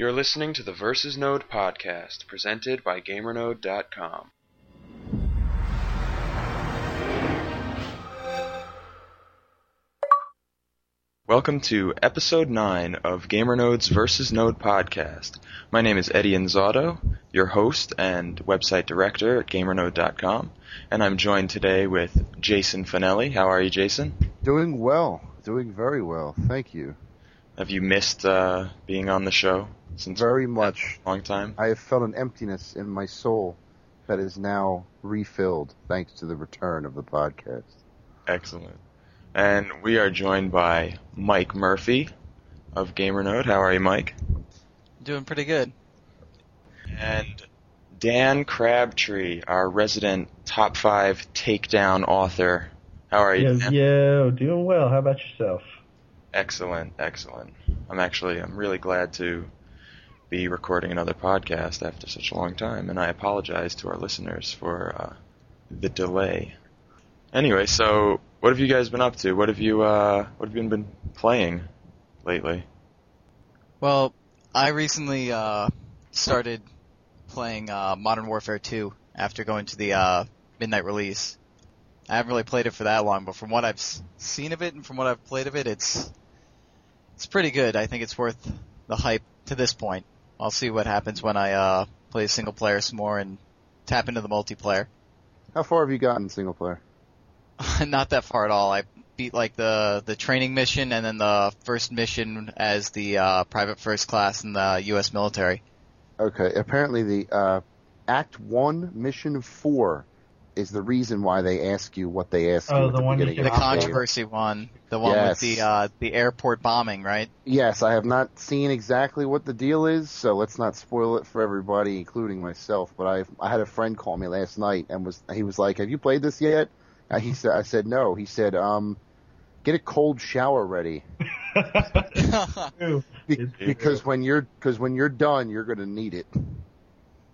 You're listening to the Versus Node podcast, presented by GamerNode.com. Welcome to episode 9 of GamerNode's Versus Node podcast. My name is Eddie Inzauto, your host and website director at GamerNode.com, and I'm joined today with Jason Fanelli. How are you, Jason? Doing well. Doing very well. Thank you. Have you missed uh, being on the show since Very much. a long time? I have felt an emptiness in my soul that is now refilled thanks to the return of the podcast. Excellent. And we are joined by Mike Murphy of GamerNode. How are you, Mike? Doing pretty good. And Dan Crabtree, our resident top five takedown author. How are you? Yo, Dan? yo, doing well. How about yourself? Excellent, excellent. I'm actually, I'm really glad to be recording another podcast after such a long time, and I apologize to our listeners for uh, the delay. Anyway, so what have you guys been up to? What have you, uh, what have you been playing lately? Well, I recently uh, started playing uh, Modern Warfare 2 after going to the uh, midnight release. I haven't really played it for that long, but from what I've seen of it and from what I've played of it, it's it's pretty good. I think it's worth the hype to this point. I'll see what happens when I uh, play single player some more and tap into the multiplayer. How far have you gotten single player? Not that far at all. I beat like the the training mission and then the first mission as the uh, private first class in the U.S. military. Okay, apparently the uh, Act 1, Mission 4 is the reason why they ask you what they ask Oh, you at the the one you beginning The of the game. controversy one, the one Yes. with the uh, the airport bombing, right? Yes, I have not seen exactly what the deal is, so let's not spoil it for everybody, including myself. But I I had a friend call me last night and was he was like, "Have you played this yet?" Uh, he said, "I said no." He said, "Um, get a cold shower ready Be- because when you're because when you're done, you're gonna need it."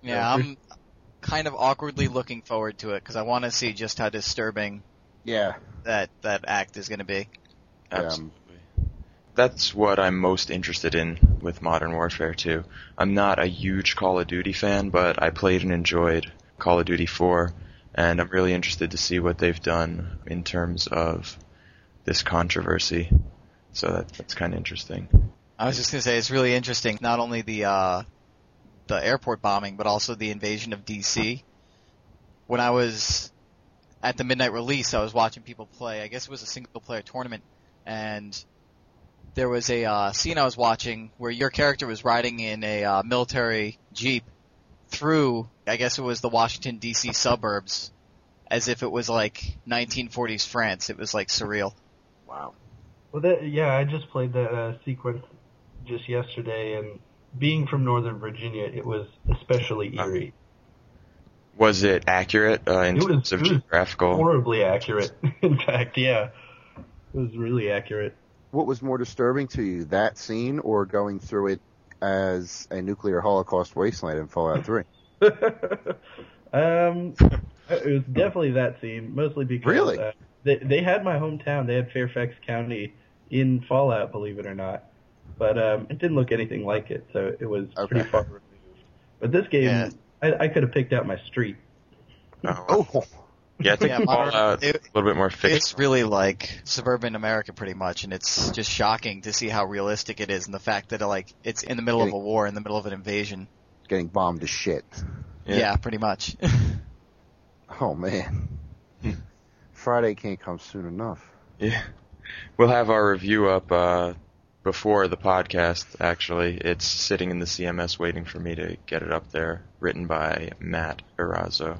yeah, I'm kind of awkwardly looking forward to it because I want to see just how disturbing Yeah, that that act is going to be. Um, Absolutely. That's what I'm most interested in with Modern Warfare 2. I'm not a huge Call of Duty fan, but I played and enjoyed Call of Duty 4, and I'm really interested to see what they've done in terms of this controversy. So that, that's kind of interesting. I was just going to say it's really interesting. Not only the uh, the airport bombing, but also the invasion of DC. When I was at the midnight release, I was watching people play. I guess it was a single player tournament, and there was a uh, scene I was watching where your character was riding in a uh, military jeep through. I guess it was the Washington D.C. suburbs, as if it was like 1940s France. It was like surreal. wow. Well, that, yeah, I just played that uh, sequence just yesterday, and being from Northern Virginia, it was especially eerie. Was it accurate uh, in It was- terms of it was geographical? Horribly accurate. In fact, yeah, it was really accurate. What was more disturbing to you, that scene or going through it as a nuclear holocaust wasteland in Fallout 3? um, it was definitely that scene, mostly because Really? uh, they they had my hometown. They had Fairfax County in Fallout, believe it or not, but um, it didn't look anything like it, so it was Okay. pretty far removed. But this game, Yeah. I, I could have picked out my street. Oh, Oh, yeah, I think Yeah, Modern- Fallout it- a little bit more fictional. It's really like suburban America, pretty much, and it's just shocking to see how realistic it is, and the fact that it, like it's in the middle of a war, in the middle of an invasion. getting bombed to shit. Yeah, pretty much. Oh man. Hmm. Friday can't come soon enough. Yeah. We'll have our review up uh, before the podcast, actually. It's sitting in the CMS waiting for me to get it up there, written by Matt Erazo.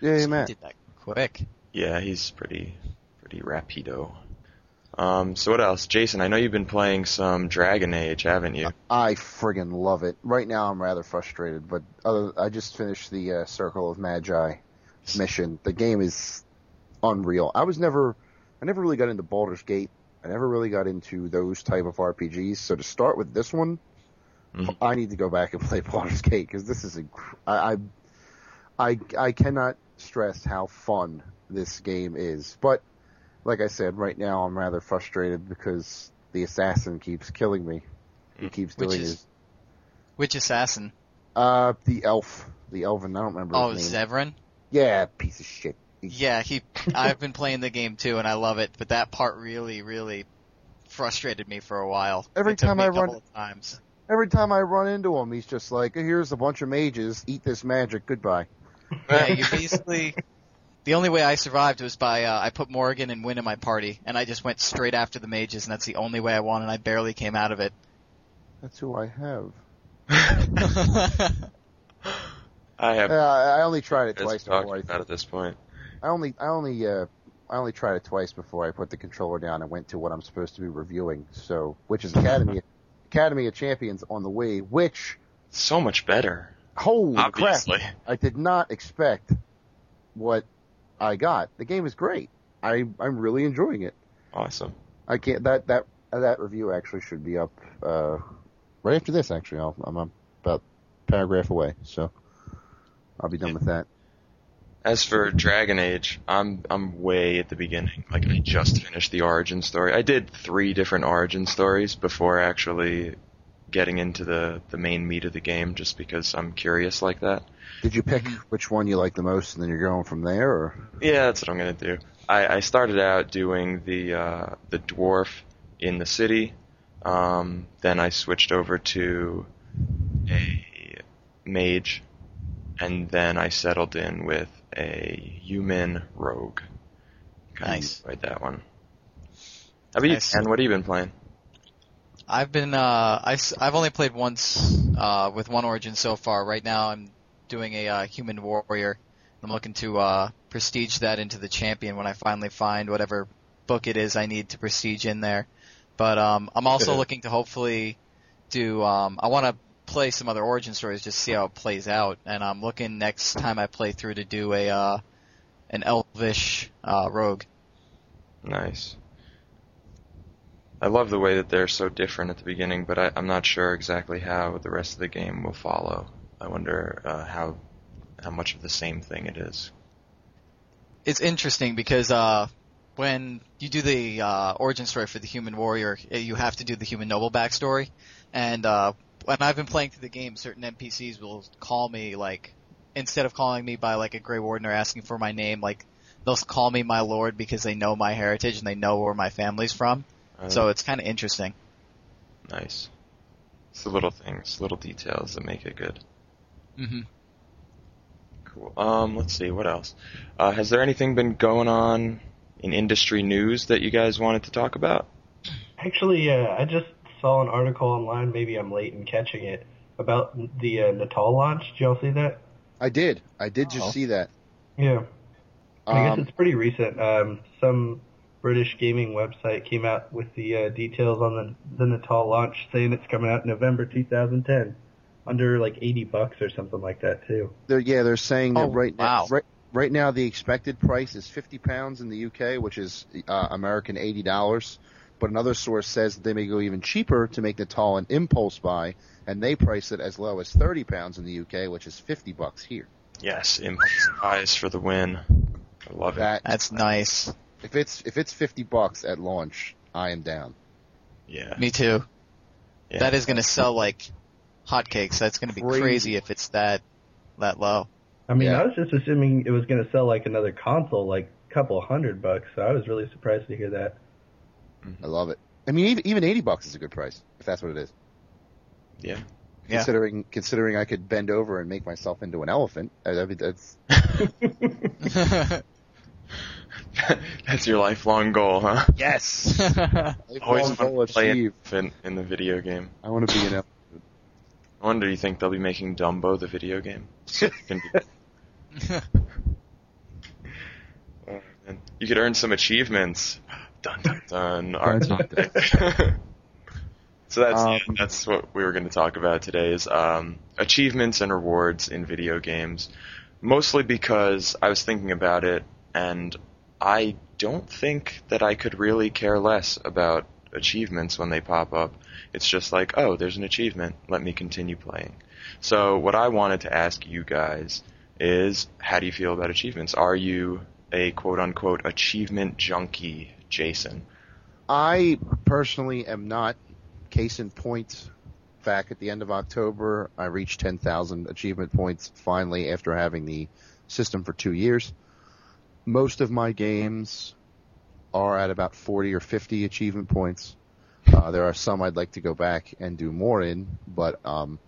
Yay, So Matt. did that quick. Yeah, he's pretty pretty rapido. Um, so what else? Jason, I know you've been playing some Dragon Age, haven't you? I friggin' love it. Right now I'm rather frustrated, but other, I just finished the uh, Circle of Magi mission. The game is unreal. I was never, I never really got into Baldur's Gate. I never really got into those type of RPGs. So to start with this one, Mhm. I need to go back and play Baldur's Gate because this is, inc- I, I, I, I cannot stress how fun this game is. But like I said, right now I'm rather frustrated because the assassin keeps killing me. He keeps Which doing is- his Which assassin? Uh, the elf, the elven. I don't remember Oh. Zevran. Yeah, piece of shit. Yeah, he. I've been playing the game too, and I love it. But that part really, really frustrated me for a while. Every It took time me I a run- times. Every time I run into him, he's just like, "Here's a bunch of mages. Eat this magic. Goodbye." Yeah, you basically. The only way I survived was by uh, I put Morrigan and Wynne in my party, and I just went straight after the mages, and that's the only way I won, and I barely came out of it. That's who I have. I have Yeah, I I only tried it twice talked before. I, about at this point. I only, I only, uh, I only tried it twice before I put the controller down and went to what I'm supposed to be reviewing. So, which is Academy, Academy of Champions on the Wii. Which, So much better, holy obviously. crap! I did not expect what I got. The game is great. I, I'm really enjoying it. Awesome. I can't. That that that review actually should be up uh, right after this. Actually, I'll, I'm about a paragraph away, so I'll be done with that. As for Dragon Age, I'm I'm way at the beginning. Like I just finished the origin story. I did three different origin stories before actually getting into the the main meat of the game, just because I'm curious like that. Did you pick which one you like the most, and then you're going from there, or Yeah, that's what I'm gonna do. I, I started out doing the uh, the dwarf in the city. Um, then I switched over to a mage, and then I settled in with a human rogue. Kinda Nice. enjoyed that one. How about Nice. you, Ken? What have you been playing? I've been uh s- I've only played once uh with one origin so far. Right now I'm doing a uh, human warrior. I'm looking to uh prestige that into the champion when I finally find whatever book it is I need to prestige in there. But um I'm also looking to hopefully do um I want to play some other origin stories just see how it plays out and I'm looking next time I play through to do a uh an elvish uh rogue. Nice. I love the way that they're so different at the beginning, but I, I'm not sure exactly how the rest of the game will follow. I wonder uh, how how much of the same thing it is. it's interesting because uh, when you do the uh, origin story for the human warrior, you have to do the human noble backstory. And uh, when I've been playing through the game, certain NPCs will call me like instead of calling me by like a Grey Warden or asking for my name, like they'll call me my lord because they know my heritage and they know where my family's from. Uh, So it's kind of interesting. nice. It's the little things, little details that make it good. Mm-hmm. Cool. Um, let's see what else. Uh, has there anything been going on in industry news that you guys wanted to talk about? Actually, uh, I just saw an article online. Maybe I'm late in catching it about the uh, Natal launch. Did y'all see that? I did. I did just Oh. see that. Yeah. I guess Um, it's pretty recent. Um, some British gaming website came out with the uh, details on the, the Natal launch, saying it's coming out in November 2010, under like 80 bucks or something like that too. they're, yeah, they're saying that Oh, right now. wow. Right, right now, the expected price is fifty pounds in the UK, which is uh, American eighty dollars. But another source says that they may go even cheaper to make Natal an impulse buy, and they price it as low as thirty pounds in the UK, which is fifty bucks here. Yes, impulse buys for the win. I love it. That's nice. if it's if it's fifty bucks at launch, I am down. Yeah. Me too. yeah. That is going to sell like hotcakes. That's going to be Crazy. crazy if it's that that low. I mean, Yeah. I was just assuming it was going to sell like another console, like a couple hundred bucks. So I was really surprised to hear that. Mm-hmm. I love it. I mean, even, even eighty bucks is a good price if that's what it is. Yeah. Yeah. Considering considering I could bend over and make myself into an elephant, I, I mean, that's That's your lifelong goal, huh? yes. Always want to play an elephant in the video game. I want to be an elephant. I wonder, do you think they'll be making Dumbo the video game? You can be- man. you could earn some achievements. Dun dun dun. Our Dun, dun, topic. so that's Um, yeah, that's what we were going to talk about today is um, achievements and rewards in video games. Mostly because I was thinking about it, and I don't think that I could really care less about achievements when they pop up. It's just like, oh, there's an achievement. Let me continue playing. So what I wanted to ask you guys is, how do you feel about achievements? Are you a quote unquote achievement junkie, Jason? I personally am not. Case in point, back at the end of October. I reached 10,000 achievement points finally after having the system for two years. Most of my games are at about 40 or 50 achievement points. Uh, there are some I'd like to go back and do more in, but um,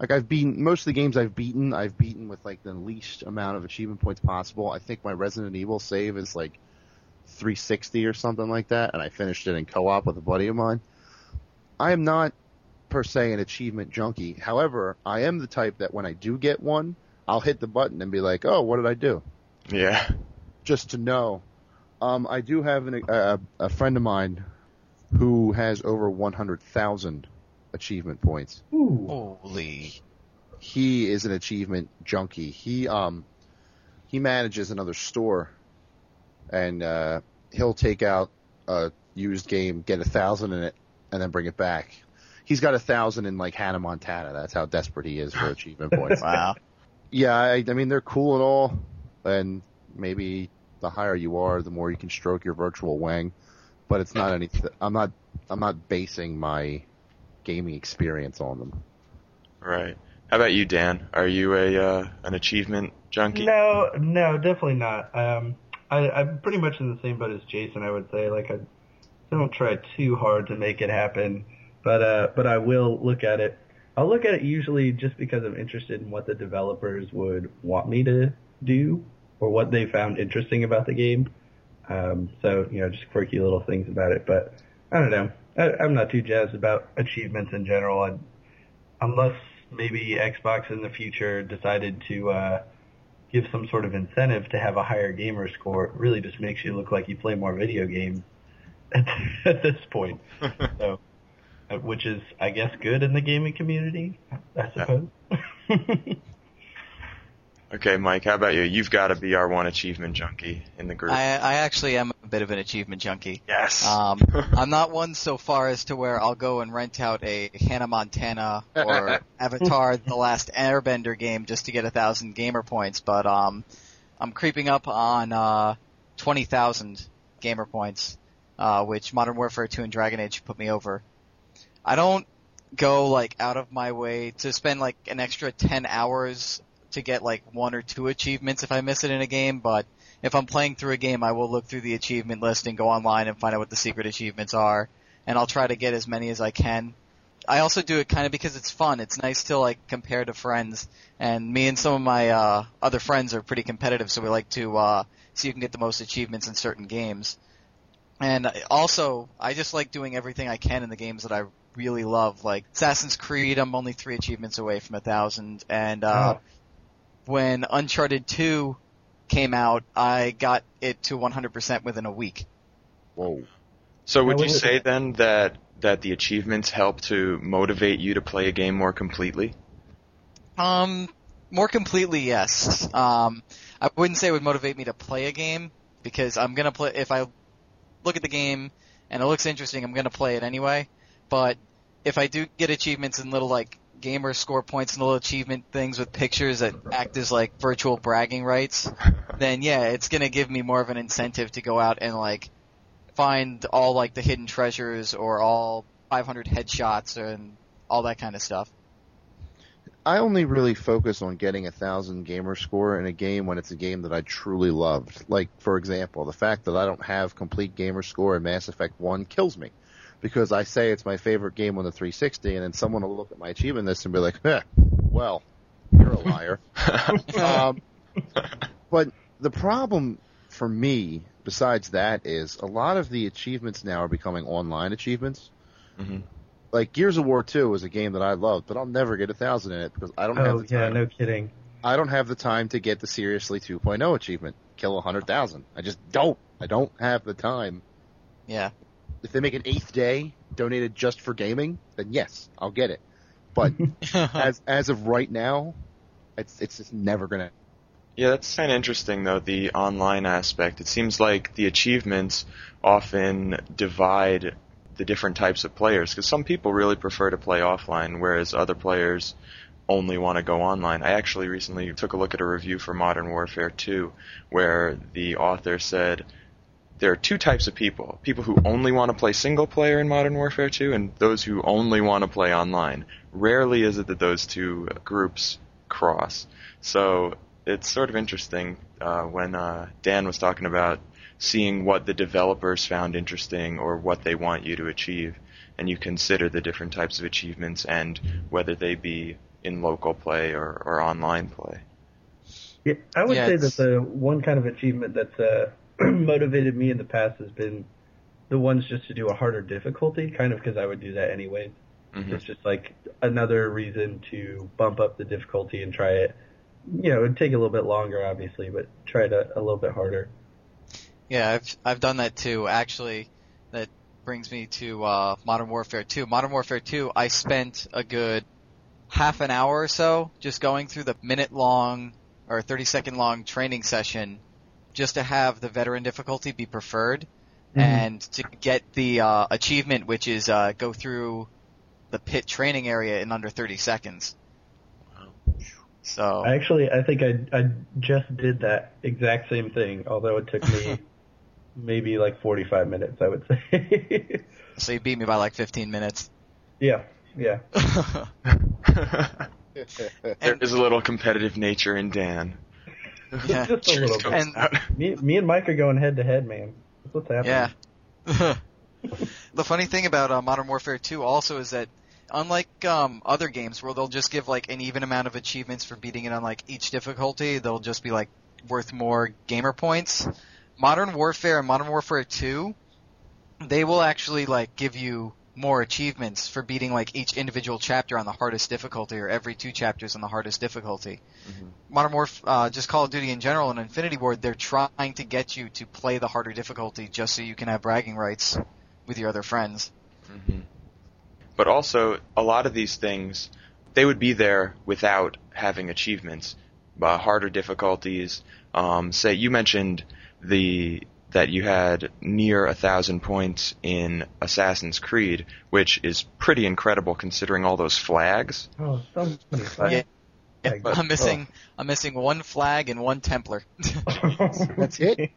like I've beaten most of the games I've beaten, I've beaten with like the least amount of achievement points possible. I think my Resident Evil save is like 360 or something like that, and I finished it in co-op with a buddy of mine. I am not per se an achievement junkie. However, I am the type that when I do get one, I'll hit the button and be like, "Oh, what did I do?" Yeah. Just to know. Um, I do have an, a, a friend of mine who has over 100,000 achievement points. Ooh. Holy. He is an achievement junkie. He um he manages another store, and uh, he'll take out a used game, get a thousand in it, and then bring it back. He's got a thousand in like Hannah Montana. That's how desperate he is for achievement points. Wow. Yeah, I, I mean they're cool and all, and maybe the higher you are, the more you can stroke your virtual wang. But it's not any. I'm not. I'm not basing my gaming experience on them. Right. How about you, Dan? Are you a uh, an achievement junkie? No, no, definitely not. Um, I, I'm pretty much in the same boat as Jason. I would say, like, I don't try too hard to make it happen, but uh, but I will look at it. I'll look at it usually just because I'm interested in what the developers would want me to do or what they found interesting about the game. Um, so you know, just quirky little things about it. But I don't know. I, I'm not too jazzed about achievements in general. I, unless maybe Xbox in the future decided to uh, give some sort of incentive to have a higher gamer score, it really just makes you look like you play more video games at, at this point. so, uh, which is, I guess, good in the gaming community, I suppose. Okay, Mike. How about you? You've got to be our one achievement junkie in the group. I, I actually am a bit of an achievement junkie. yes. Um, I'm not one so far as to where I'll go and rent out a Hannah Montana or Avatar: The Last Airbender game just to get a thousand gamer points, but um, I'm creeping up on uh, twenty thousand gamer points, uh, which Modern Warfare 2 and Dragon Age put me over. I don't go like out of my way to spend like an extra ten hours to get like one or two achievements if I miss it in a game, but if I'm playing through a game, I will look through the achievement list and go online and find out what the secret achievements are, and I'll try to get as many as I can. I also do it kind of because it's fun. It's nice to like compare to friends, and me and some of my uh, other friends are pretty competitive, so we like to uh, see who can get the most achievements in certain games. And also, I just like doing everything I can in the games that I really love. Like Assassin's Creed, I'm only three achievements away from a thousand, and uh, Oh. When Uncharted 2 came out, I got it to 100% within a week. Whoa. so would you say then that that the achievements help to motivate you to play a game more completely? Um, more completely, yes. Um, I wouldn't say it would motivate me to play a game because I'm gonna play if I look at the game and it looks interesting, I'm gonna play it anyway. But if I do get achievements and little like gamer score points and little achievement things with pictures that act as like virtual bragging rights, then yeah, it's gonna give me more of an incentive to go out and like find all like the hidden treasures or all 500 headshots and all that kind of stuff. I only really focus on getting a thousand gamer score in a game when it's a game that I truly loved. Like, for example, the fact that I don't have complete gamer score in Mass Effect 1 kills me. Because I say it's my favorite game on the 360 and then someone will look at my achievement list and be like, eh, well, you're a liar. um, but the problem for me, besides that, is a lot of the achievements now are becoming online achievements. Mhm. Like Gears of War 2 is a game that I loved, but I'll never get a thousand in it because I don't have Oh the yeah, time. no kidding. I don't have the time to get the seriously 2.0 achievement, kill a hundred thousand. I just don't. I don't have the time. Yeah. If they make an eighth day donated just for gaming, then yes, I'll get it. But as as of right now, it's it's just never gonna. Yeah, that's kind of interesting though, the online aspect. It seems like the achievements often divide the different types of players because some people really prefer to play offline whereas other players only want to go online. I actually recently took a look at a review for Modern Warfare 2 where the author said there are two types of people: people who only want to play single player in Modern Warfare 2, and those who only want to play online. Rarely is it that those two groups cross. So it's sort of interesting uh, when uh, Dan was talking about seeing what the developers found interesting or what they want you to achieve, and you consider the different types of achievements and whether they be in local play or, or online play. Yeah, I would Yeah, say that the one kind of achievement that's uh, motivated me in the past has been the ones just to do a harder difficulty, kind of because I would do that anyways. Mhm. It's just like another reason to bump up the difficulty and try it. You know, it'd take a little bit longer, obviously, but try it a, a little bit harder. Yeah, I've I've done that too. Actually, that brings me to uh, Modern Warfare 2. Modern Warfare 2, I spent a good half an hour or so just going through the minute long or 30 second long training session just to have the veteran difficulty be preferred Mhm. and to get the uh, achievement which is uh, go through the pit training area in under 30 seconds. So I actually, I think I I just did that exact same thing, although it took me maybe like 45 minutes, I would say. so you beat me by like 15 minutes. yeah, yeah. there is a little competitive nature in Dan. Yeah. just a little bit. And- Me, me and Mike are going head to head, man. That's what's happening. Yeah. the funny thing about uh, Modern Warfare 2 also is that unlike um, other games where they'll just give like an even amount of achievements for beating it on like each difficulty, they'll just be like worth more gamer points. Modern Warfare and Modern Warfare 2, they will actually like give you more achievements for beating like each individual chapter on the hardest difficulty or every two chapters on the hardest difficulty. Modern Warfare, uh, just Call of Duty in general and Infinity Ward, they're trying to get you to play the harder difficulty just so you can have bragging rights with your other friends. Mhm. But also, a lot of these things, they would be there without having achievements. Uh, harder difficulties. Um, say you mentioned the that you had near a thousand points in Assassin's Creed, which is pretty incredible considering all those flags. Oh, so many flags. Yeah. Yeah, I'm missing, I'm missing one flag and one Templar. That's it?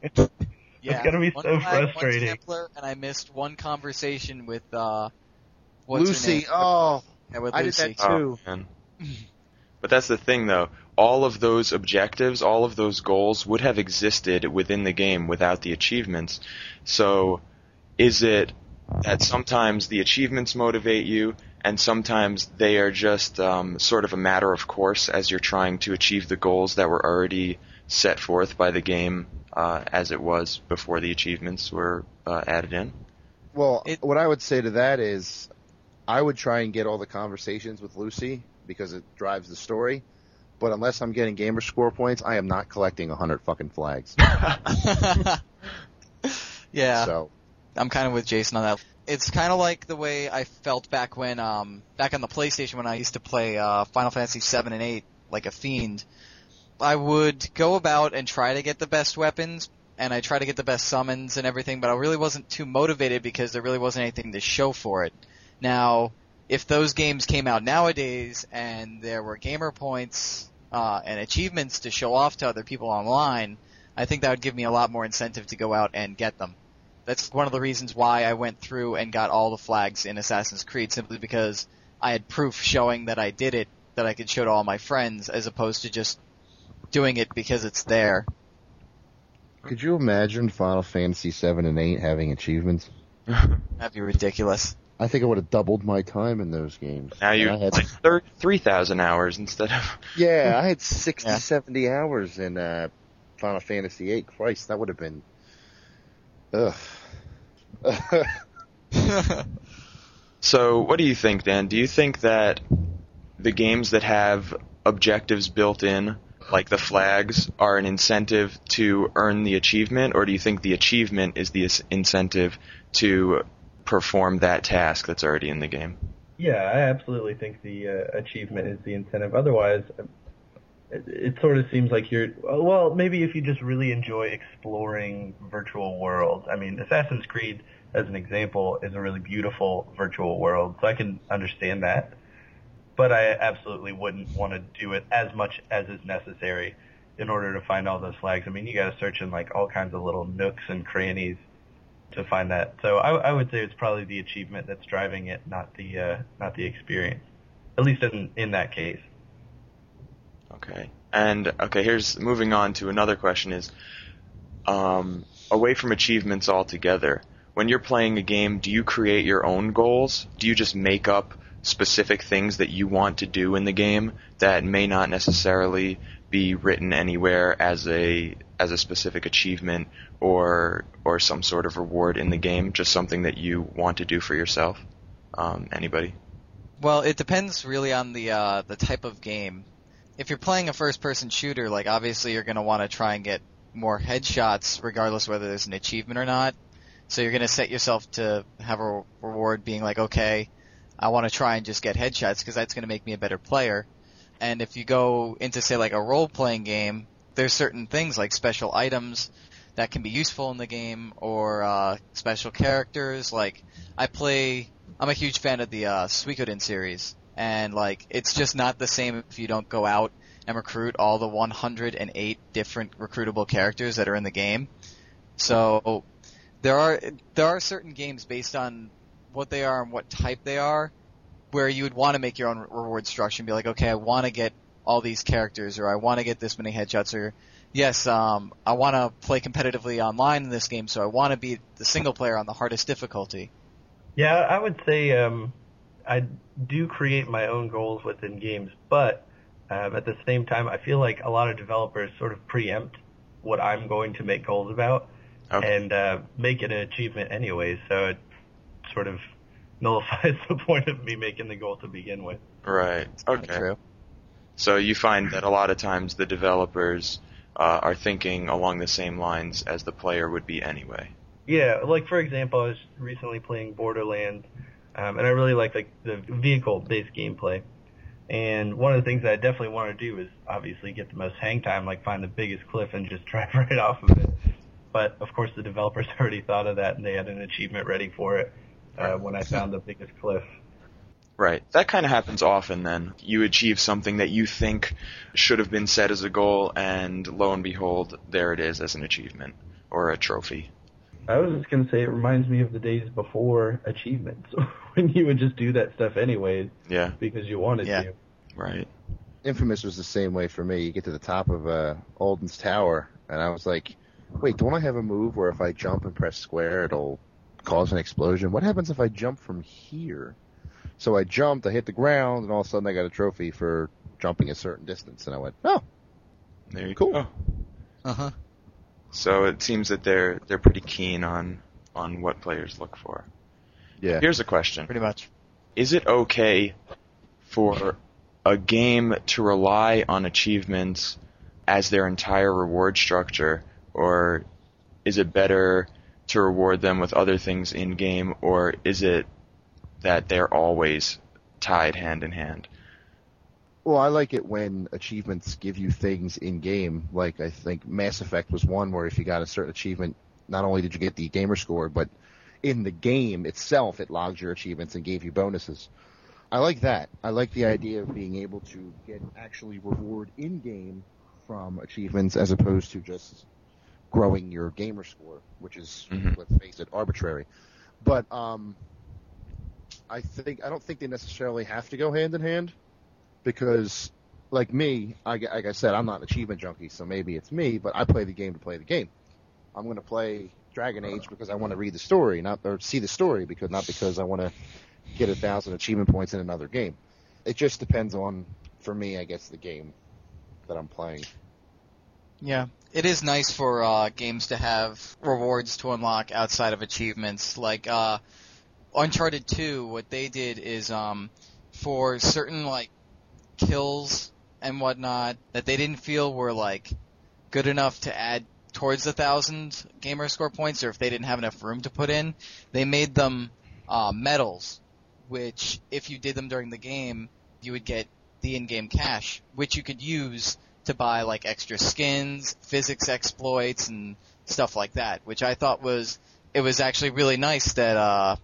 yeah, gonna be one so flag, one frustrating. Templar, and I missed one conversation with uh, what's her Lucy. name? Oh, Yeah, with I did Lucy. that too. Oh, man. But that's the thing, though. All of those objectives, all of those goals would have existed within the game without the achievements. So, is it that sometimes the achievements motivate you, and sometimes they are just um, sort of a matter of course as you're trying to achieve the goals that were already set forth by the game uh, as it was before the achievements were uh, added in? Well, It- what I would say to that is, I would try and get all the conversations with Lucy because it drives the story. But unless I'm getting gamer score points, I am not collecting a hundred fucking flags. yeah. So I'm kind of with Jason on that. It's kind of like the way I felt back when, um, back on the PlayStation when I used to play uh, Final Fantasy 7 and 8 like a fiend. I would go about and try to get the best weapons, and I try to get the best summons and everything, but I really wasn't too motivated because there really wasn't anything to show for it. Now, if those games came out nowadays and there were gamer points uh, and achievements to show off to other people online, I think that would give me a lot more incentive to go out and get them. That's one of the reasons why I went through and got all the flags in Assassin's Creed, simply because I had proof showing that I did it, that I could show to all my friends, as opposed to just doing it because it's there. could you imagine Final Fantasy seven and eight having achievements? That'd be ridiculous. I think I would have doubled my time in those games. now you had, like thir- 3,000 hours instead of. yeah, I had 60, Yeah. 70 hours in uh, Final Fantasy eight. Christ, that would have been. Ugh. So, what do you think, Dan? Do you think that the games that have objectives built in, like the flags, are an incentive to earn the achievement, or do you think the achievement is the incentive to perform that task that's already in the game? Yeah, I absolutely think the uh, achievement is the incentive. Otherwise, it, it sort of seems like you're well. Maybe if you just really enjoy exploring virtual worlds. I mean, Assassin's Creed, as an example, is a really beautiful virtual world, so I can understand that. But I absolutely wouldn't want to do it as much as is necessary in order to find all those flags. I mean, you got to search in like all kinds of little nooks and crannies to find that. So I, I would say it's probably the achievement that's driving it, not the uh, not the experience. At least in in that case. Okay. And okay, here's moving on to another question is um, away from achievements altogether. When you're playing a game, do you create your own goals? Do you just make up specific things that you want to do in the game that may not necessarily be written anywhere as a as a specific achievement or or some sort of reward in the game, just something that you want to do for yourself? Um, anybody? Well, it depends really on the uh, the type of game. If you're playing a first-person shooter, like obviously you're going to want to try and get more headshots, regardless whether there's an achievement or not. So you're going to set yourself to have a reward being like, okay, I want to try and just get headshots because that's going to make me a better player. And if you go into say like a role-playing game, there's certain things like special items that can be useful in the game or uh, special characters. Like I play, I'm a huge fan of the uh, Suikoden series, and like it's just not the same if you don't go out and recruit all the 108 different recruitable characters that are in the game. So there are there are certain games based on what they are and what type they are, where you would want to make your own reward structure and be like, okay, I want to get all these characters, or I want to get this many headshots, or yes, um, I want to play competitively online in this game, so I want to be the single player on the hardest difficulty. Yeah, I would say um, I do create my own goals within games, but um, at the same time, I feel like a lot of developers sort of preempt what I'm going to make goals about Okay. and uh, make it an achievement anyway. So it sort of nullifies the point of me making the goal to begin with. Right. Okay. True. So you find that a lot of times the developers uh, are thinking along the same lines as the player would be anyway. Yeah, like for example, I was recently playing Borderlands, um, and I really like like the vehicle-based gameplay. And one of the things that I definitely want to do is obviously get the most hang time, like find the biggest cliff and just drive right off of it. But of course, the developers already thought of that, and they had an achievement ready for it uh, when I found the biggest cliff. Right. That kind of happens often then. You achieve something that you think should have been set as a goal, and lo and behold, there it is as an achievement or a trophy. I was just gonna say it reminds me of the days before achievements, when you would just do that stuff anyways Yeah. because you wanted Yeah. to. Right. Infamous was the same way for me. You get to the top of uh, Alden's Tower, and I was like, wait, don't I have a move where if I jump and press square, it'll cause an explosion? What happens if I jump from here? So I jumped, I hit the ground, and all of a sudden I got a trophy for jumping a certain distance, and I went, oh, There you Cool. go. Uh huh. So it seems that they're they're pretty keen on on what players look for. yeah. Here's a question. Pretty much. is it okay for a game to rely on achievements as their entire reward structure, or is it better to reward them with other things in game, or is it that they're always tied hand in hand? Well, I like it when achievements give you things in game. Like I think Mass Effect was one where if you got a certain achievement, not only did you get the gamer score, but in the game itself, it logged your achievements and gave you bonuses. I like that. I like the idea of being able to get actually reward in game from achievements as opposed to just growing your gamer score, which is Mhm. let's face it, arbitrary. But um, I think I don't think they necessarily have to go hand in hand because like me, I, like I said, I'm not an achievement junkie, so maybe it's me, but I play the game to play the game. I'm going to play Dragon Age because I want to read the story, not or see the story because not because I want to get a thousand achievement points in another game. It just depends on, for me, I guess, the game that I'm playing. Yeah, it is nice for uh, games to have rewards to unlock outside of achievements. Like uh, Uncharted 2, what they did is um, for certain like kills and whatnot that they didn't feel were like good enough to add towards the thousand gamer score points, or if they didn't have enough room to put in, they made them uh, medals, which if you did them during the game, you would get the in-game cash, which you could use to buy like extra skins, physics exploits, and stuff like that. Which I thought was it was actually really nice that uh,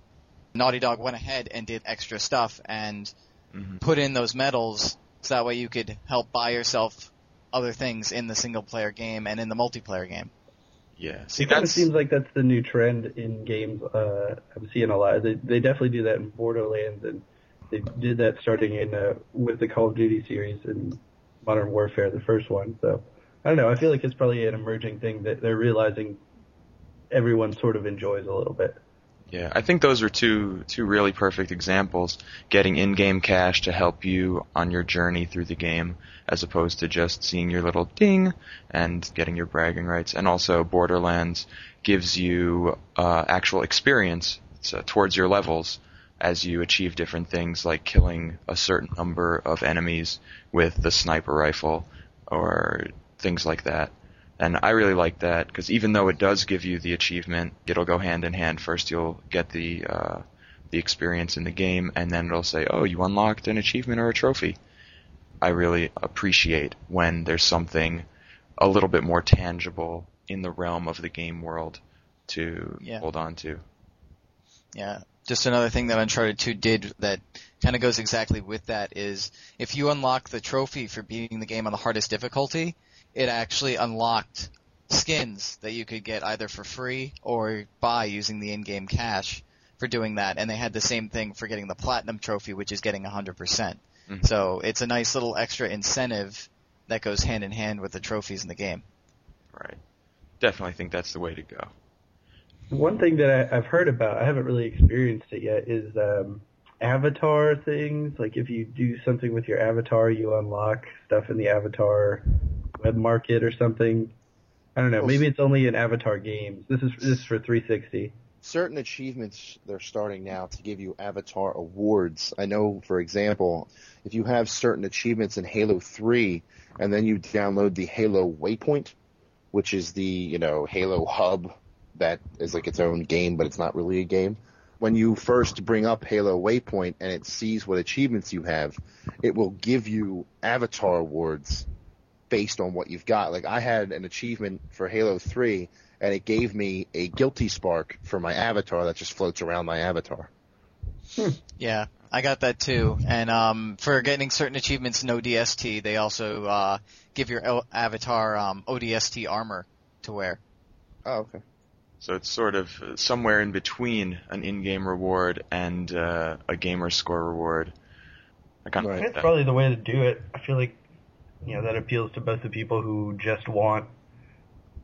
Naughty Dog went ahead and did extra stuff and Mhm. put in those medals, so that way you could help buy yourself other things in the single player game and in the multiplayer game. Yeah. See, it kind of seems like that's the new trend in games. Uh, I'm seeing a lot. They they definitely do that in Borderlands, and they did that starting in uh, with the Call of Duty series and Modern Warfare, the first one. So I don't know. I feel like it's probably an emerging thing that they're realizing everyone sort of enjoys a little bit. Yeah, I think those are two two really perfect examples. Getting in-game cash to help you on your journey through the game, as opposed to just seeing your little ding and getting your bragging rights. And also, Borderlands gives you uh, actual experience so, towards your levels as you achieve different things, like killing a certain number of enemies with the sniper rifle, or things like that. And I really like that because even though it does give you the achievement, it'll go hand in hand. First, you'll get the uh, the experience in the game, and then it'll say, "Oh, you unlocked an achievement or a trophy." I really appreciate when there's something a little bit more tangible in the realm of the game world to Yeah. hold on to. Yeah. Just another thing that Uncharted 2 did that kind of goes exactly with that is if you unlock the trophy for beating the game on the hardest difficulty, it actually unlocked skins that you could get either for free or buy using the in-game cash for doing that. And they had the same thing for getting the platinum trophy, which is getting 100%. percent Mhm. So it's a nice little extra incentive that goes hand in hand with the trophies in the game. Right. Definitely think that's the way to go. One thing that I, I've heard about, I haven't really experienced it yet, is um, avatar things. Like if you do something with your avatar, you unlock stuff in the avatar web market or something. I don't know. Well, Maybe it's only in Avatar games. This is this is for 360. certain achievements they're starting now to give you avatar awards. I know, for example, if you have certain achievements in Halo 3 and then you download the Halo Waypoint, which is the, you know, Halo hub that is like its own game, but it's not really a game. When you first bring up Halo Waypoint and it sees what achievements you have, it will give you avatar awards based on what you've got. Like I had an achievement for Halo 3 and it gave me a guilty spark for my avatar that just floats around my avatar. Yeah, I got that too. And um, for getting certain achievements in ODST, they also uh, give your avatar um, ODST armor to wear. Oh, okay. So it's sort of uh, somewhere in between an in-game reward and uh, a gamer score reward. I kind of Right. like That's probably the way to do it. I feel like you know that appeals to both the people who just want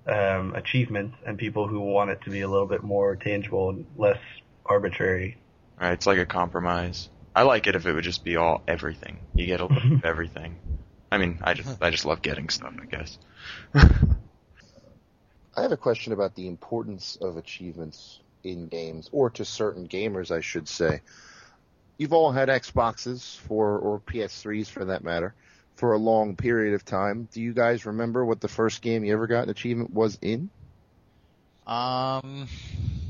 um, achievements and people who want it to be a little bit more tangible and less arbitrary. Right, it's like a compromise. I like it if it would just be all everything. You get a little bit of everything. I mean, I just I just love getting stuff, I guess. I have a question about the importance of achievements in games, or to certain gamers, I should say. You've all had Xboxes for, or PS3s for that matter, for a long period of time. Do you guys remember what the first game you ever got an achievement was in? Um,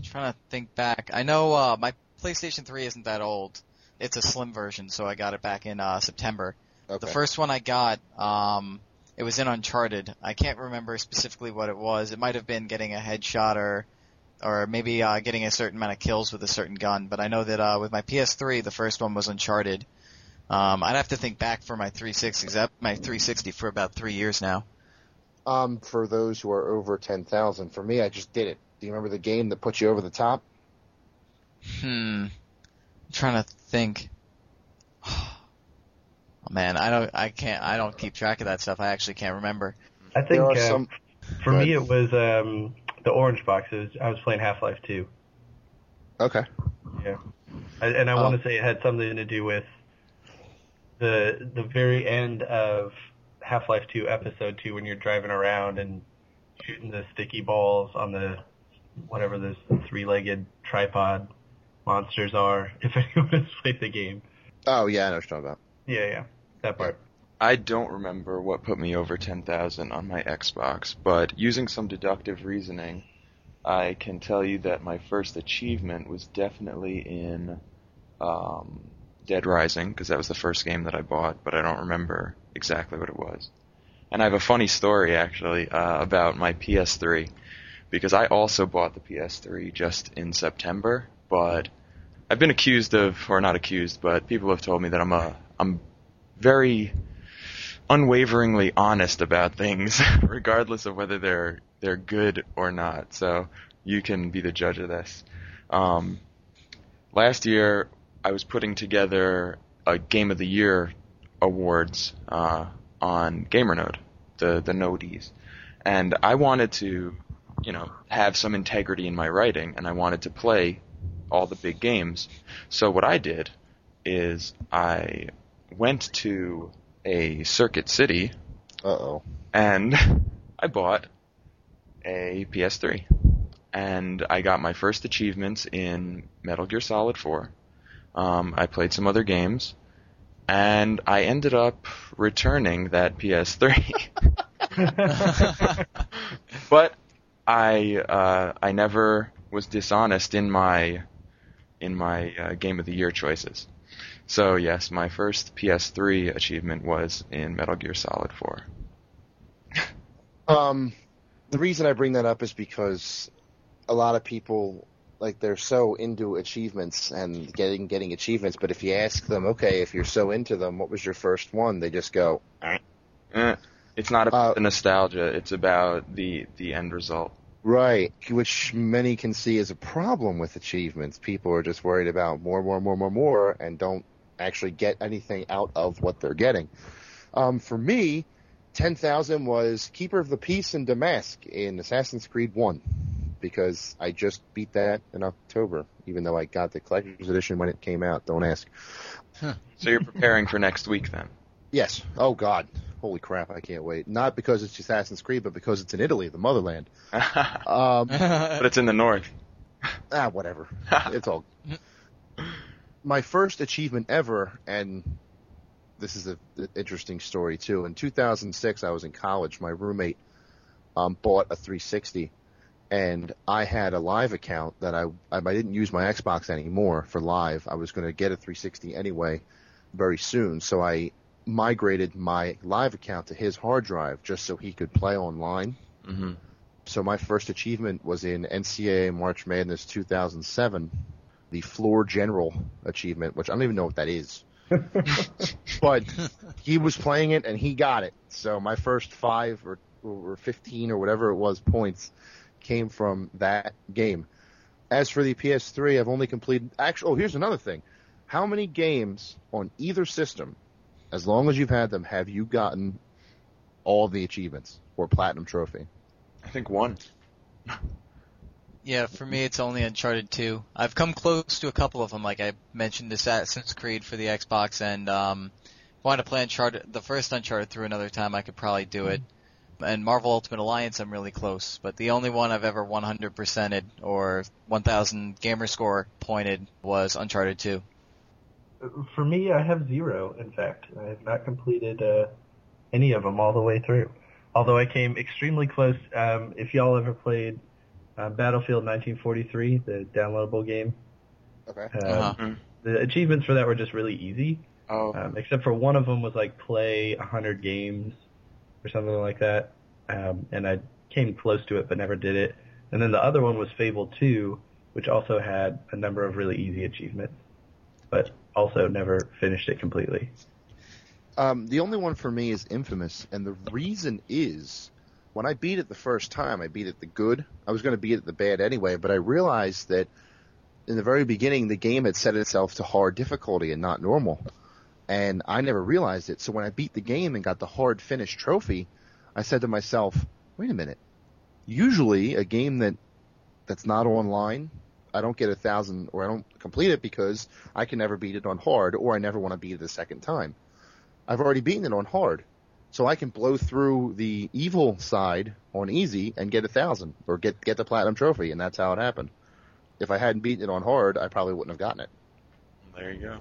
trying to think back. I know uh, my PlayStation 3 isn't that old. It's a slim version, so I got it back in uh, September. Okay. The first one I got, um, it was in Uncharted. I can't remember specifically what it was. It might have been getting a headshot or, or maybe uh, getting a certain amount of kills with a certain gun. But I know that uh, with my PS3, the first one was Uncharted. Um, I'd have to think back for my 360. 'cause I've my 360 for about three years now. Um, for those who are over 10,000, for me, I just did it. Do you remember the game that put you over the top? Hmm. I'm trying to think. Man, I don't, I can't, I don't keep track of that stuff. I actually can't remember. I think uh, some. for Go me ahead. it was um, the orange box. It was, I was playing Half Life 2. Okay. Yeah, I, and I Oh. want to say it had something to do with the the very end of Half Life 2 Episode 2 when you're driving around and shooting the sticky balls on the whatever those three legged tripod monsters are. If anyone has played the game, Oh, yeah, I know what you're talking about. yeah, yeah, that part. I don't remember what put me over 10,000 on my Xbox, but using some deductive reasoning, I can tell you that my first achievement was definitely in um, Dead Rising, because that was the first game that I bought, but I don't remember exactly what it was. And I have a funny story, actually, uh, about my PS3, because I also bought the PS3 just in September, but I've been accused of, or not accused, but people have told me that I'm a, I'm very unwaveringly honest about things, regardless of whether they're they're good or not. So you can be the judge of this. Um, last year, I was putting together a Game of the Year awards uh, on GamerNode, the the Nodies, and I wanted to, you know, have some integrity in my writing, and I wanted to play all the big games. So what I did is I went to a Circuit City Uh oh. and I bought a PS3. And I got my first achievements in Metal Gear Solid 4. Um, I played some other games, and I ended up returning that PS3. but I uh, I never was dishonest in my in my uh, Game of the Year choices. So yes, my first PS3 achievement was in Metal Gear Solid 4. Um, the reason I bring that up is because a lot of people like they're so into achievements and getting getting achievements, but if you ask them, okay, if you're so into them, what was your first one? They just go, "Eh." Eh, it's not about Uh, the nostalgia. It's about the the end result. right, which many can see as a problem with achievements. People are just worried about more, more, more, more, more, and don't actually get anything out of what they're getting. Um, for me, ten thousand was Keeper of the Peace in Damask in Assassin's Creed One. Because I just beat that in October, even though I got the collector's edition when it came out. Don't ask. So you're preparing for next week then. Yes. Oh God. Holy crap! I can't wait. Not because it's Assassin's Creed, but because it's in Italy, the motherland. but Um, it's in the north. ah, whatever. It's all. My first achievement ever, and this is an interesting story too. In 2006, I was in college. My roommate um, bought a 360, and I had a live account that I I didn't use my Xbox anymore for live. I was going to get a 360 anyway, very soon. So I migrated my live account to his hard drive just so he could play online. hmm So my first achievement was in NCAA March Madness 2007, the floor general achievement, which I don't even know what that is. but he was playing it and he got it. So my first five or, or 15 or whatever it was points came from that game. As for the PS3, I've only completed. Actually, oh, here's another thing. How many games on either system, as long as you've had them, have you gotten all the achievements or platinum trophy? I think one. Yeah, for me it's only Uncharted 2. I've come close to a couple of them, like I mentioned Assassin's Creed for the Xbox, and um, if I want to play Uncharted, the first Uncharted through another time, I could probably do it. And Marvel Ultimate Alliance, I'm really close, but the only one I've ever 100%ed or 1000 gamer score pointed was Uncharted 2. For me, I have zero. In fact, I have not completed uh, any of them all the way through. Although I came extremely close. Um, if y'all ever played uh, Battlefield 1943, the downloadable game, Okay. um, Uh-huh. the achievements for that were just really easy. Oh, Um, except for one of them was like play 100 games or something like that. Um, and I came close to it but never did it. And then the other one was Fable 2, which also had a number of really easy achievements, but also never finished it completely. Um, the only one for me is Infamous, and the reason is when I beat it the first time, I beat it the good. I was going to beat it the bad anyway, but I realized that in the very beginning, the game had set itself to hard difficulty and not normal. And I never realized it. So when I beat the game and got the hard finish trophy, I said to myself, wait a minute. Usually a game that, that's not online, I don't get a thousand or I don't complete it because I can never beat it on hard or I never want to beat it a second time. I've already beaten it on hard. So I can blow through the evil side on easy and get a thousand or get, get the platinum trophy and that's how it happened. If I hadn't beaten it on hard, I probably wouldn't have gotten it. there you go.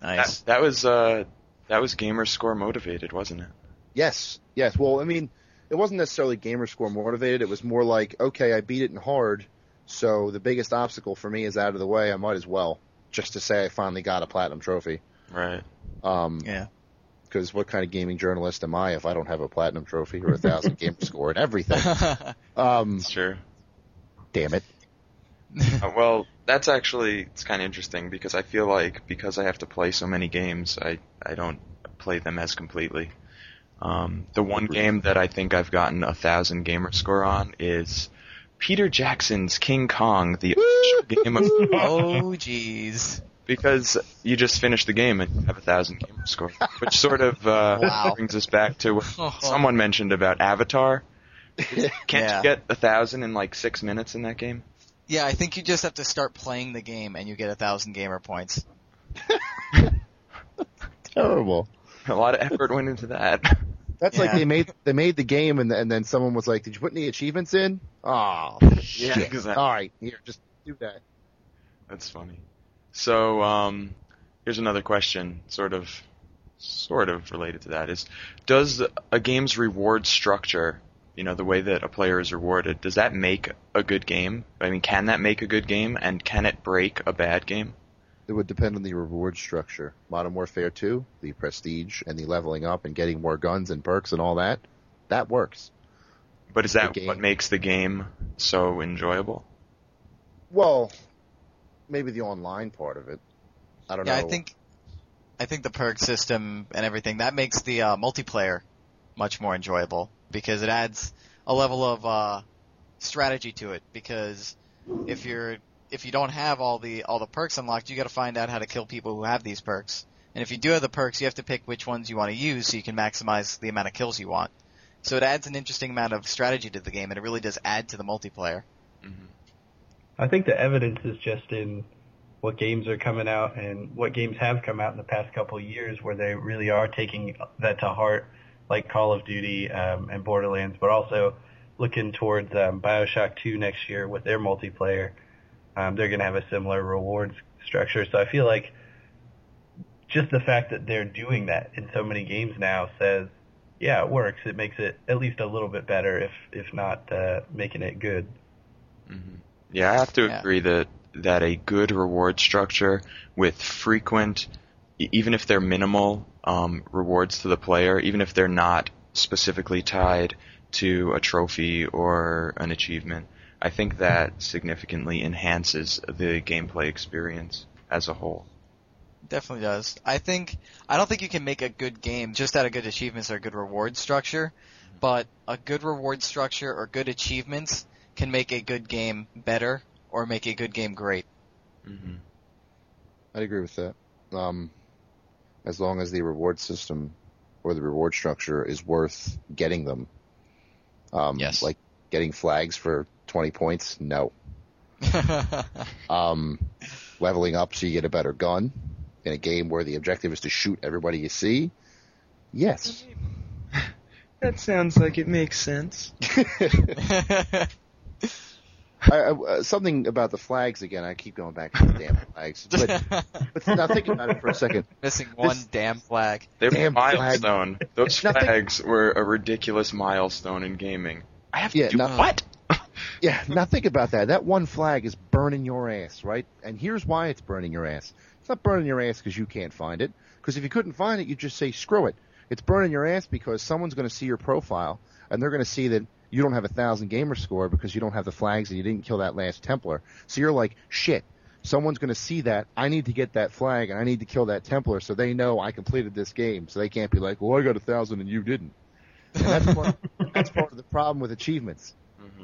Nice. That, that was uh, that was gamer score motivated, wasn't it? Yes, yes. Well, I mean, it wasn't necessarily gamer score motivated. It was more like, okay, I beat it in hard, so the biggest obstacle for me is out of the way. I might as well just to say I finally got a platinum trophy. Right. Um, Yeah. Because what kind of gaming journalist am I if I don't have a platinum trophy or a thousand gamer score and everything? Um, It's true. damn it. Uh, well, that's actually it's kind of interesting because I feel like because I have to play so many games, I I don't play them as completely. Um, the one game that I think I've gotten a thousand gamer score on is Peter Jackson's King Kong, the official game of oh, jeez. Because you just finished the game and you have a thousand gamer score, which sort of uh, Wow. brings us back to what someone mentioned about Avatar. Can't Yeah. you get a thousand in like six minutes in that game? Yeah, I think you just have to start playing the game and you get a thousand gamer points. Terrible. A lot of effort went into that. That's like they made they made the game and and then someone was like, "Did you put any achievements in?" Oh, Yeah, shit. exactly. All right, here, just do that. That's funny. So, um, here's another question, sort of, sort of related to that. Is does a game's reward structure, you know, the way that a player is rewarded, does that make a good game? I mean, can that make a good game, and can it break a bad game? It would depend on the reward structure. Modern Warfare 2, the prestige and the leveling up and getting more guns and perks and all that, that works. But is that game. what makes the game so enjoyable? Well, maybe the online part of it. I don't Yeah, know. I think, I think the perk system and everything that makes the uh, multiplayer much more enjoyable because it adds a level of uh, strategy to it. Because if you're if you don't have all the all the perks unlocked, you got to find out how to kill people who have these perks. And if you do have the perks, you have to pick which ones you want to use so you can maximize the amount of kills you want. So it adds an interesting amount of strategy to the game, and it really does add to the multiplayer. I think the evidence is just in what games are coming out and what games have come out in the past couple of years where they really are taking that to heart, like Call of Duty um, and Borderlands, but also looking towards um, Bioshock 2 next year with their multiplayer. Um, they're going to have a similar rewards structure. So I feel like just the fact that they're doing that in so many games now says, yeah, it works. It makes it at least a little bit better, if if not uh, making it good. hmm Yeah, I have to Yeah. agree that that a good reward structure with frequent, even if they're minimal, um, rewards to the player, even if they're not specifically tied to a trophy or an achievement, I think that significantly enhances the gameplay experience as a whole. Definitely does. I think I don't think you can make a good game just out of good achievements or good reward structure, but a good reward structure or good achievements can make a good game better or make a good game great. hmm I'd agree with that. Um, as long as the reward system or the reward structure is worth getting them. Um, Yes. Like getting flags for 20 points, no. Um, leveling up so you get a better gun in a game where the objective is to shoot everybody you see, yes. That sounds like it makes sense. I, I, uh, something about the flags again. I keep going back to the damn flags. But, but now think about it for a second. Missing one This- damn flag. They're a Damn flag. Those Nothing- flags were a ridiculous milestone in gaming. I have to Yeah, do no- what? Yeah, now think about that. That one flag is burning your ass, right? And here's why it's burning your ass. It's not burning your ass because you can't find it. Because if you couldn't find it, you'd just say, screw it. It's burning your ass because someone's going to see your profile and they're going to see that you don't have a thousand gamer score because you don't have the flags and you didn't kill that last Templar. So you're like, shit. Someone's going to see that. I need to get that flag and I need to kill that Templar so they know I completed this game. So they can't be like, well, I got a thousand and you didn't. And that's part, that's part of the problem with achievements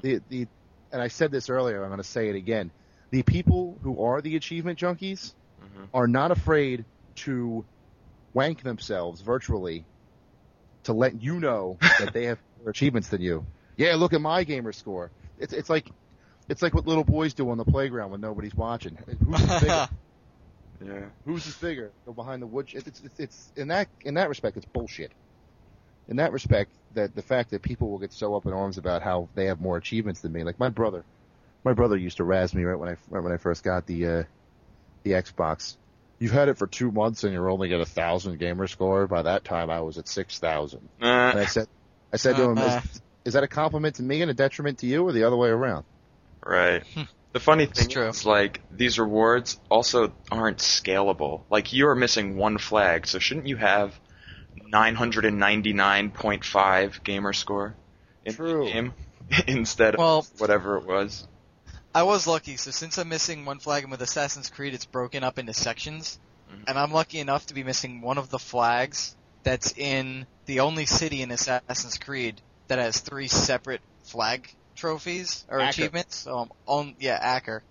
the the and I said this earlier, I'm going to say it again. The people who are the achievement junkies Mhm. are not afraid to wank themselves virtually to let you know that they have more achievements than you. Yeah, look at my gamer score. It's it's like it's like what little boys do on the playground when nobody's watching. Who's the bigger? Yeah. Who's is bigger? Go behind the wood. It's, it's, it's in that in that respect, it's bullshit. In that respect, that the fact that people will get so up in arms about how they have more achievements than me, like my brother, my brother used to razz me right when I right when I first got the uh, the Xbox. You've had it for two months and you're only at a thousand gamer score. By that time, I was at six thousand. And I Uh, said, I said to him, is, is that a compliment to me and a detriment to you, or the other way around? right. The funny thing true. is, like, these rewards also aren't scalable. Like, you're missing one flag, so shouldn't you have 999.5 gamer score in True. the game instead of Well- whatever it was? I was lucky, so since I'm missing one flag and with Assassin's Creed it's broken up into sections, Mhm. and I'm lucky enough to be missing one of the flags that's in the only city in Assassin's Creed that has three separate flag trophies or Acker. achievements. So I'm on, yeah, Acker.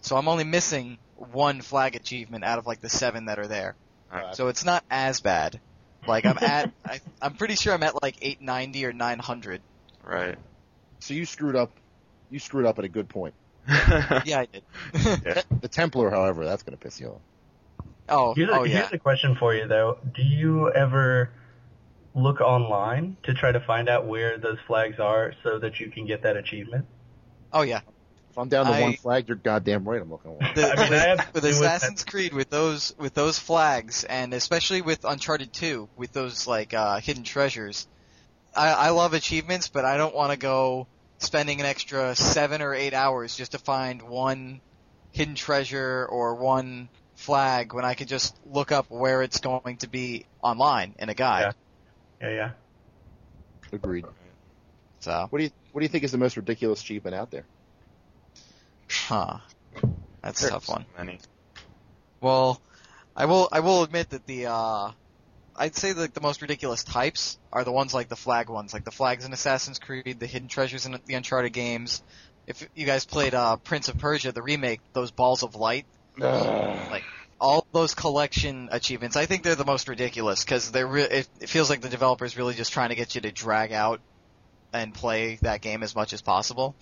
So I'm only missing one flag achievement out of like the seven that are there. Alright. So it's not as bad. Like I'm at, I, I'm pretty sure I'm at like 890 or 900. Right. So you screwed up. You screwed up at a good point. Yeah, I did. Yeah. The Templar, however, that's going to piss you off. oh, Here's a, oh yeah. here's a question for you though. Do you ever look online to try to find out where those flags are so that you can get that achievement? Oh yeah. If I'm down to I- one flag, you're goddamn right. I'm looking. At The, I mean, with, I have with to do with Assassin's Creed, with those with those flags, and especially with Uncharted 2, with those like uh, hidden treasures, I, I love achievements, but I don't want to go spending an extra seven or eight hours just to find one hidden treasure or one flag when I could just look up where it's going to be online in a guide. Yeah, yeah. Yeah. Agreed. So, What do you What do you think is the most ridiculous achievement out there? huh, that's a There's tough one. so Many. Well, I will I will admit that the uh I'd say that the most ridiculous types are the ones like the flag ones, like the flags in Assassin's Creed, the hidden treasures in the Uncharted games. If you guys played uh Prince of Persia, the remake, those balls of light, like all those collection achievements, I think they're the most ridiculous because they're re- it, it feels like the developers really just trying to get you to drag out and play that game as much as possible.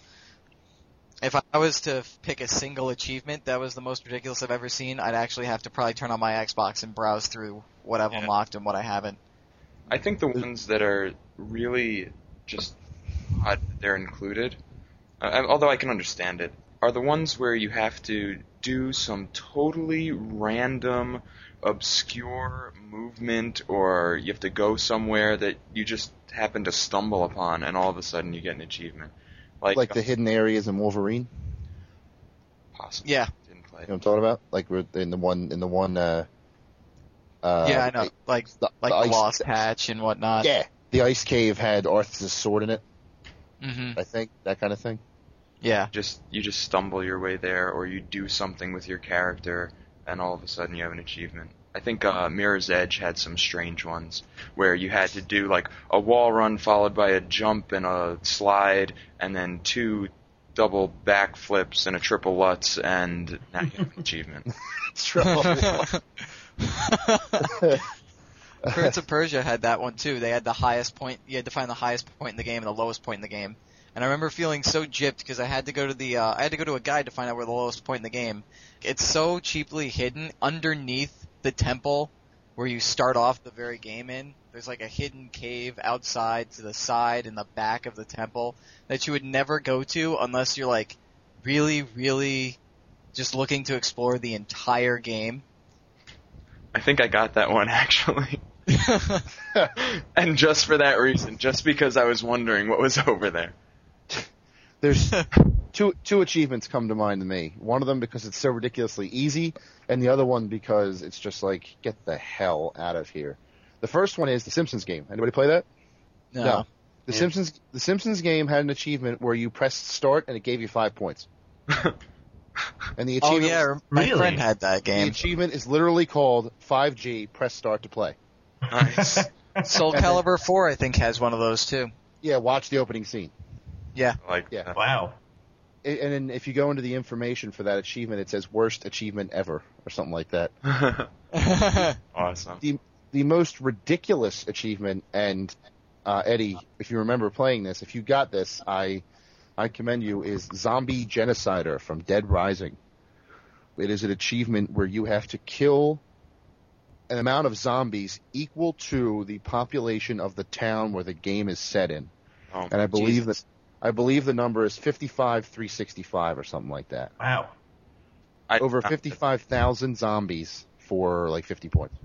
If I was to pick a single achievement that was the most ridiculous I've ever seen, I'd actually have to probably turn on my Xbox and browse through what I've Yeah. unlocked and what I haven't. I think the ones that are really just odd that they're included, uh, although I can understand it, are the ones where you have to do some totally random, obscure movement, or you have to go somewhere that you just happen to stumble upon, and all of a sudden you get an achievement. Like, Like the hidden areas in Wolverine. possibly Yeah, didn't play. You know what I'm talking about? Like we're in the one in the one. Uh, uh, yeah, I know, like the- like the the ice- Lost Patch and whatnot. Yeah, the ice cave had Arthas' sword in it. hmm I think that kind of thing. Yeah, just you just stumble your way there, or you do something with your character, and all of a sudden you have an achievement. I think uh, Mirror's Edge had some strange ones where you had to do like a wall run followed by a jump and a slide, and then two double backflips and a triple lutz, and now you have an achievement. Prince of Persia had that one too. They had the highest point. You had to find the highest point in the game and the lowest point in the game. And I remember feeling so gypped because I had to go to the uh, I had to go to a guide to find out where the lowest point in the game. It's so cheaply hidden underneath the temple where you start off the very game in. There's like a hidden cave outside to the side and the back of the temple that you would never go to unless you're like really, really just looking to explore the entire game. I think I got that one actually. and just for that reason, just because I was wondering what was over there. There's two two achievements come to mind to me. One of them because it's so ridiculously easy, and the other one because it's just like get the hell out of here. The first one is the Simpsons game. Anybody play that? no. No. The Yeah. Simpsons the Simpsons game had an achievement where you pressed start and it gave you five points. And the achievement Oh achievement yeah, my Really? friend had that game. the achievement is literally called 5G press start to play. Nice. Soul Calibur 4 I think has one of those too. Yeah, watch the opening scene. Like Yeah. that. Wow. And and then if you go into the information for that achievement, it says worst achievement ever or something like that. awesome. the most ridiculous achievement, and uh, Eddie, if you remember playing this, if you got this, I I commend you, is Zombie Genocider from Dead Rising. It is an achievement where you have to kill an amount of zombies equal to the population of the town where the game is set in. Oh, And I believe Jesus. that I believe the number is 55,365 or something like that. Wow. I, Over 55,000 zombies for like 50 points.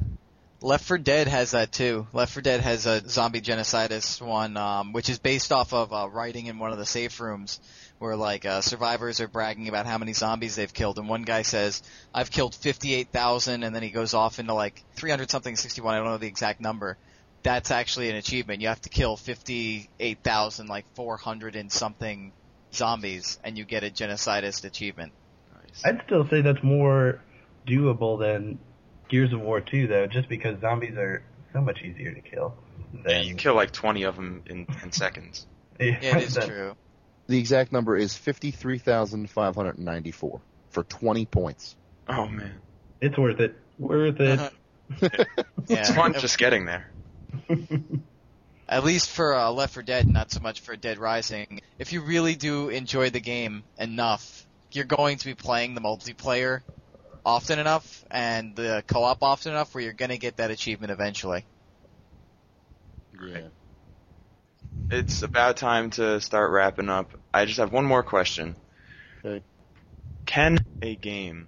Left 4 Dead has that too. Left 4 Dead has a zombie genocidist one, um, which is based off of uh, writing in one of the safe rooms, where like uh, survivors are bragging about how many zombies they've killed, and one guy says, "I've killed fifty-eight thousand, and then he goes off into like three hundred something, sixty-one. I don't know the exact number. That's actually an achievement. You have to kill fifty-eight thousand, like four hundred and something zombies, and you get a genocidist achievement. Nice. I'd still say that's more doable than Gears of War 2, though, just because zombies are so much easier to kill. then You kill like 20 of them in 10 seconds. Yeah, it is then- true. The exact number is fifty three thousand five hundred ninety four for twenty points. Oh man. It's worth it. Worth it. Uh-huh. It's fun just getting there. At least for uh, Left 4 Dead, not so much for Dead Rising. If you really do enjoy the game enough, you're going to be playing the multiplayer often enough and the co-op often enough where you're going to get that achievement eventually. Yeah. It's about time to start wrapping up. I just have one more question. Okay. Can a game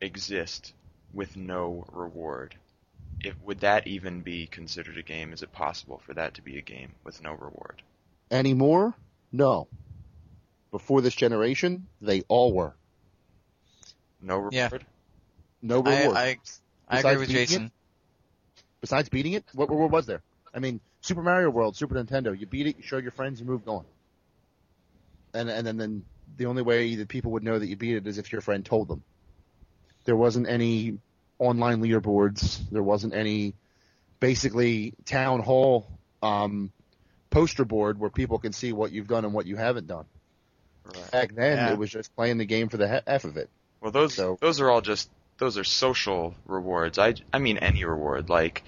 exist with no reward? If would that even be considered a game? Is it possible for that to be a game with no reward? Anymore? No. Before this generation, they all were. No reward? Yeah. No I, reward. I, I Besides agree with beating Jason. Besides beating it, what reward was there? I mean, Super Mario World, Super Nintendo, you beat it, you show your friends, you move on. And and then, then the only way that people would know that you beat it is if your friend told them. There wasn't any online leaderboards. There wasn't any basically town hall um, poster board where people can see what you've done and what you haven't done. Right. Back then, Yeah. it was just playing the game for the he- F of it. Well, those So- those are all just those are social rewards. I I mean any reward. Like,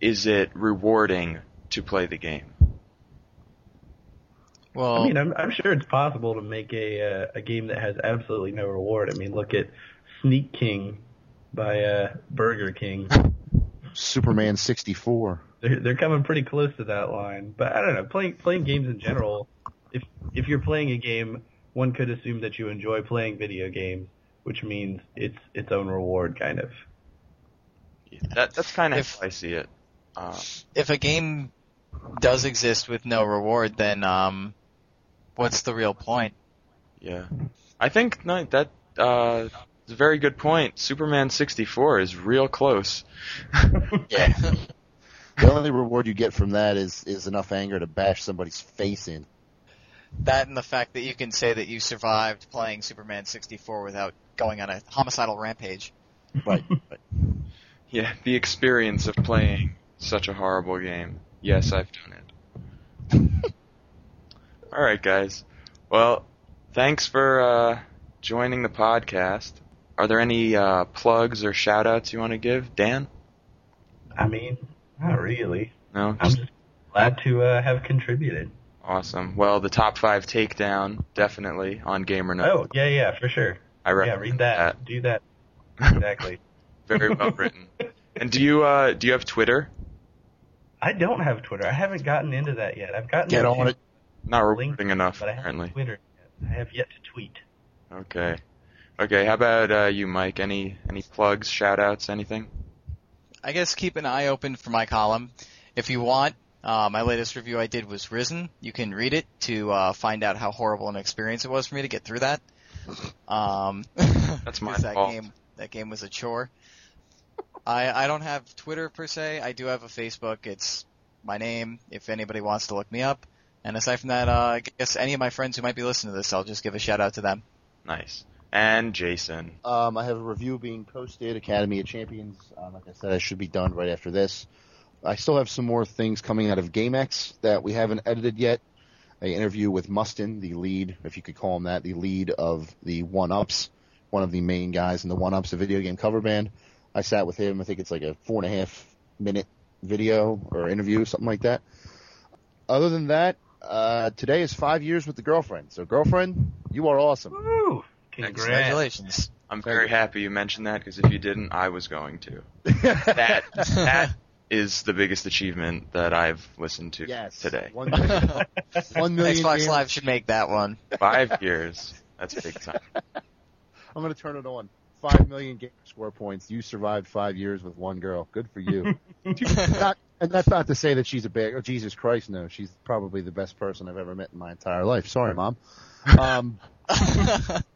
is it rewarding to play the game? Well, I mean, I'm, I'm sure it's possible to make a uh, a game that has absolutely no reward. I mean, look at Sneak King by uh, Burger King. Superman 64. They're they're coming pretty close to that line. But I don't know, playing playing games in general. If if you're playing a game, one could assume that you enjoy playing video games, which means it's its own reward, kind of. That that's kind of If- how I see it. Uh, if a game does exist with no reward, then um, what's the real point? yeah, I think no, that uh, is a very good point. Superman 64 is real close. Yeah. The only reward you get from that is is enough anger to bash somebody's face in. that and the fact that you can say that you survived playing Superman 64 without going on a homicidal rampage. Right. Yeah, the experience of playing such a horrible game. Yes, I've done it. All right, guys. Well, thanks for uh, joining the podcast. Are there any uh, plugs or shout outs you want to give, Dan? I mean, not really. No? I'm just glad to uh, have contributed. Awesome. Well, the top five takedown, definitely, on GamerNode. Oh, yeah, yeah, for sure. I Yeah, recommend read that. Do that. Exactly. Very well written. And do you uh, do you have Twitter? I don't have Twitter. I haven't gotten into that yet. I've gotten Get into on it. Not LinkedIn, rewarding enough, but I haven't apparently. Twitter yet. I have yet to tweet. Okay. Okay, how about uh, you, Mike? Any any plugs, shout outs, anything? I guess keep an eye open for my column. If you want, uh, my latest review I did was Risen. You can read it to uh, find out how horrible an experience it was for me to get through that. Um, That's my that fault. game. That game was a chore. I I don't have Twitter per se. I do have a Facebook. It's my name. If anybody wants to look me up. And aside from that, uh, I guess any of my friends who might be listening to this, I'll just give a shout out to them. Nice. And Jason. Um, I have a review being posted, Academy of Champions. Um, like I said, I should be done right after this. I still have some more things coming out of GameX that we haven't edited yet. An interview with Mustin, the lead, if you could call him that, the lead of the One Ups, one of the main guys in the One Ups, a video game cover band. I sat with him. I think it's like a four and a half minute video or interview, something like that. Other than that, uh, today is five years with the girlfriend. So, girlfriend, you are awesome. Woo! Congrats. Congratulations. I'm very happy you mentioned that because if you didn't, I was going to. That that is the biggest achievement that I've listened to Yes. today. One million, one million Xbox games. Live should make that one. Five years. That's big time. I'm going to turn it on. Five million game score points. You survived five years with one girl. Good for you. not, and that's not to say that she's a bad. Oh, Jesus Christ, no. She's probably the best person I've ever met in my entire life. Sorry, mom. Um,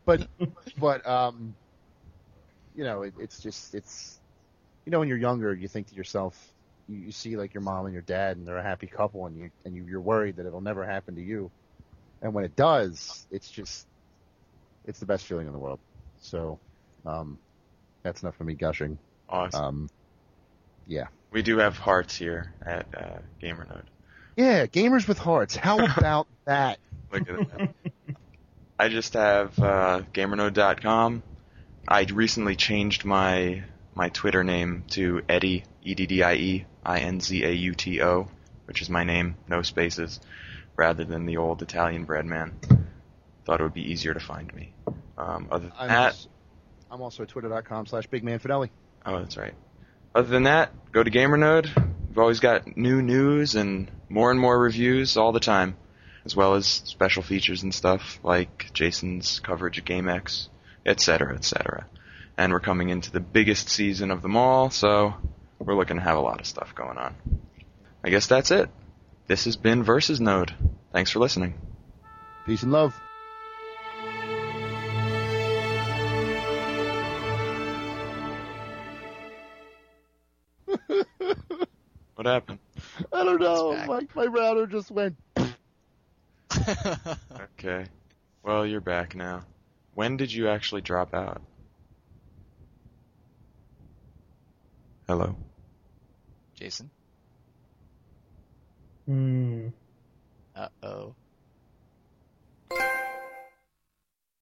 but but um, you know, it, it's just it's you know when you're younger, you think to yourself, you, you see like your mom and your dad, and they're a happy couple, and you and you, you're worried that it'll never happen to you, and when it does, it's just it's the best feeling in the world. So, um, that's enough for me gushing. Awesome. Um, yeah. We do have hearts here at uh, GamerNode. Yeah, gamers with hearts. How about that? Look at that. I just have uh, GamerNode.com. I recently changed my my Twitter name to Eddie E D D I E I N Z A U T O, which is my name, no spaces, rather than the old Italian bread man. Thought it would be easier to find me. Um, other than I'm, that, also, I'm also at twitter.com slash bigmanfanelli. Oh, that's right. Other than that, go to GamerNode. We've always got new news and more and more reviews all the time, as well as special features and stuff like Jason's coverage of GameX, etc., etc. And we're coming into the biggest season of them all, so we're looking to have a lot of stuff going on. I guess that's it. This has been Versus Node. Thanks for listening. Peace and love. What happened? I don't know. My, my router just went. okay. Well, you're back now. When did you actually drop out? Hello. Jason? Hmm. Uh oh.